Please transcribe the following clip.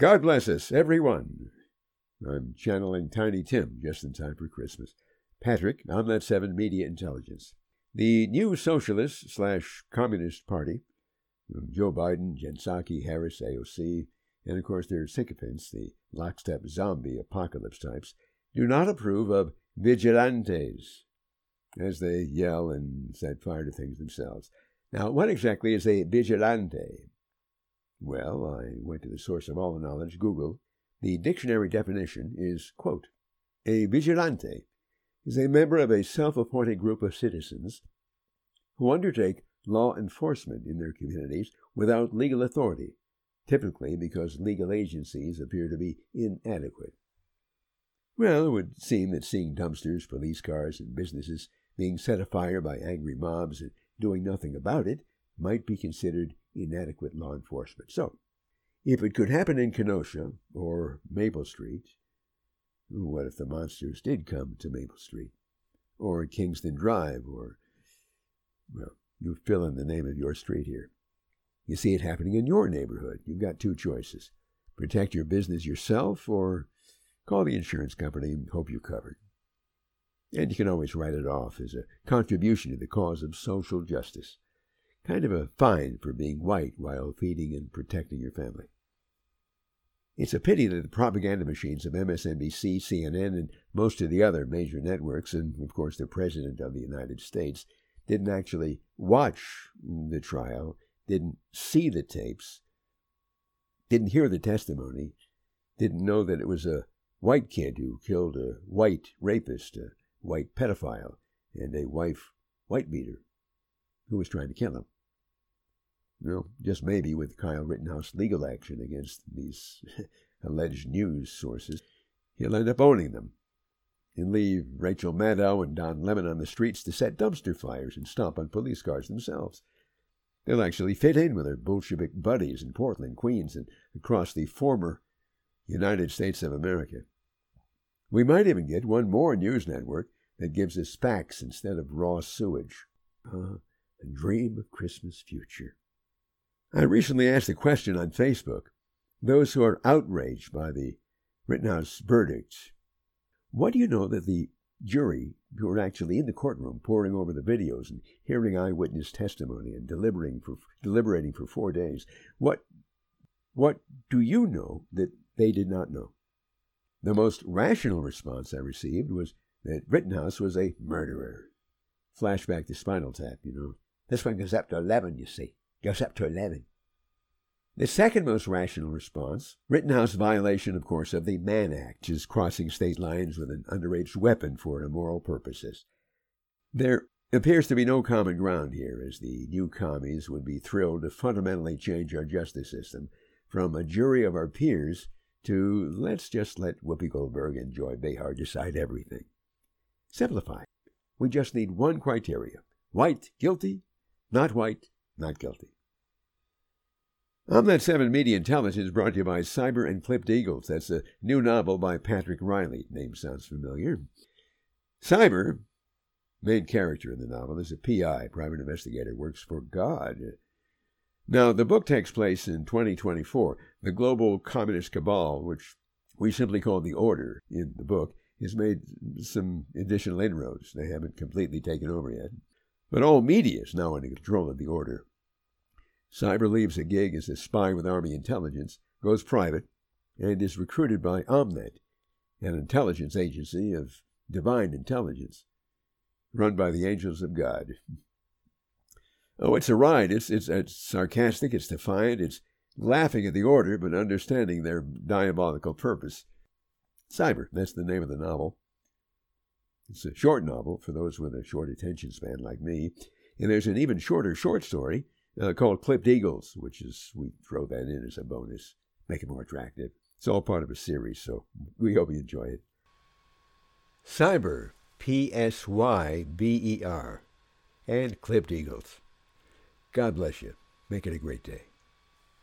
God bless us, everyone. I'm channeling Tiny Tim just in time for Christmas. Patrick, on that 7 Media Intelligence. The new Socialist slash Communist Party, um, Joe Biden, Jen Harris, AOC, and of course their sycophants, the lockstep zombie apocalypse types, do not approve of vigilantes, as they yell and set fire to things themselves. Now, what exactly is a vigilante? Well, I went to the source of all the knowledge, Google. The dictionary definition is, quote, a vigilante is a member of a self appointed group of citizens who undertake law enforcement in their communities without legal authority, typically because legal agencies appear to be inadequate. Well, it would seem that seeing dumpsters, police cars, and businesses being set afire by angry mobs and doing nothing about it might be considered inadequate law enforcement. So, if it could happen in Kenosha or Maple Street, what if the monsters did come to Maple Street? Or Kingston Drive, or, well, you fill in the name of your street here. You see it happening in your neighborhood. You've got two choices protect your business yourself, or call the insurance company and hope you're covered. And you can always write it off as a contribution to the cause of social justice. Kind of a fine for being white while feeding and protecting your family. It's a pity that the propaganda machines of MSNBC, CNN, and most of the other major networks, and of course the President of the United States, didn't actually watch the trial, didn't see the tapes, didn't hear the testimony, didn't know that it was a white kid who killed a white rapist, a white pedophile, and a wife white beater who was trying to kill him. Well, just maybe with Kyle Rittenhouse legal action against these alleged news sources, he'll end up owning them and leave Rachel Maddow and Don Lemon on the streets to set dumpster fires and stomp on police cars themselves. They'll actually fit in with their Bolshevik buddies in Portland, Queens, and across the former United States of America. We might even get one more news network that gives us facts instead of raw sewage. Uh, a dream of Christmas future. I recently asked a question on Facebook. Those who are outraged by the Rittenhouse verdict, what do you know that the jury, who are actually in the courtroom poring over the videos and hearing eyewitness testimony and deliberating for, deliberating for four days, what, what do you know that they did not know? The most rational response I received was that Rittenhouse was a murderer. Flashback to Spinal Tap, you know. This one goes up to 11, you see goes up to 11. The second most rational response, Rittenhouse violation, of course, of the Mann Act, is crossing state lines with an underage weapon for immoral purposes. There appears to be no common ground here, as the new commies would be thrilled to fundamentally change our justice system from a jury of our peers to let's just let Whoopi Goldberg and Joy Behar decide everything. Simplify. We just need one criteria white, guilty, not white, not guilty. That 7 Media Intelligence brought to you by Psyber and Clipped Eagles. That's a new novel by Patrick Riley. Name sounds familiar. Psyber, main character in the novel, is a PI, private investigator, works for God. Now, the book takes place in 2024. The global communist cabal, which we simply call the Order in the book, has made some additional inroads. They haven't completely taken over yet. But all media is now under control of the Order. Psyber leaves a gig as a spy with Army intelligence, goes private, and is recruited by Omnet, an intelligence agency of divine intelligence, run by the angels of God. Oh, it's a ride. It's, it's, it's sarcastic, it's defiant, it's laughing at the order, but understanding their diabolical purpose. Psyber, that's the name of the novel. It's a short novel for those with a short attention span like me. And there's an even shorter short story uh, called Clipped Eagles, which is, we throw that in as a bonus, make it more attractive. It's all part of a series, so we hope you enjoy it. Psyber, P S Y B E R, and Clipped Eagles. God bless you. Make it a great day.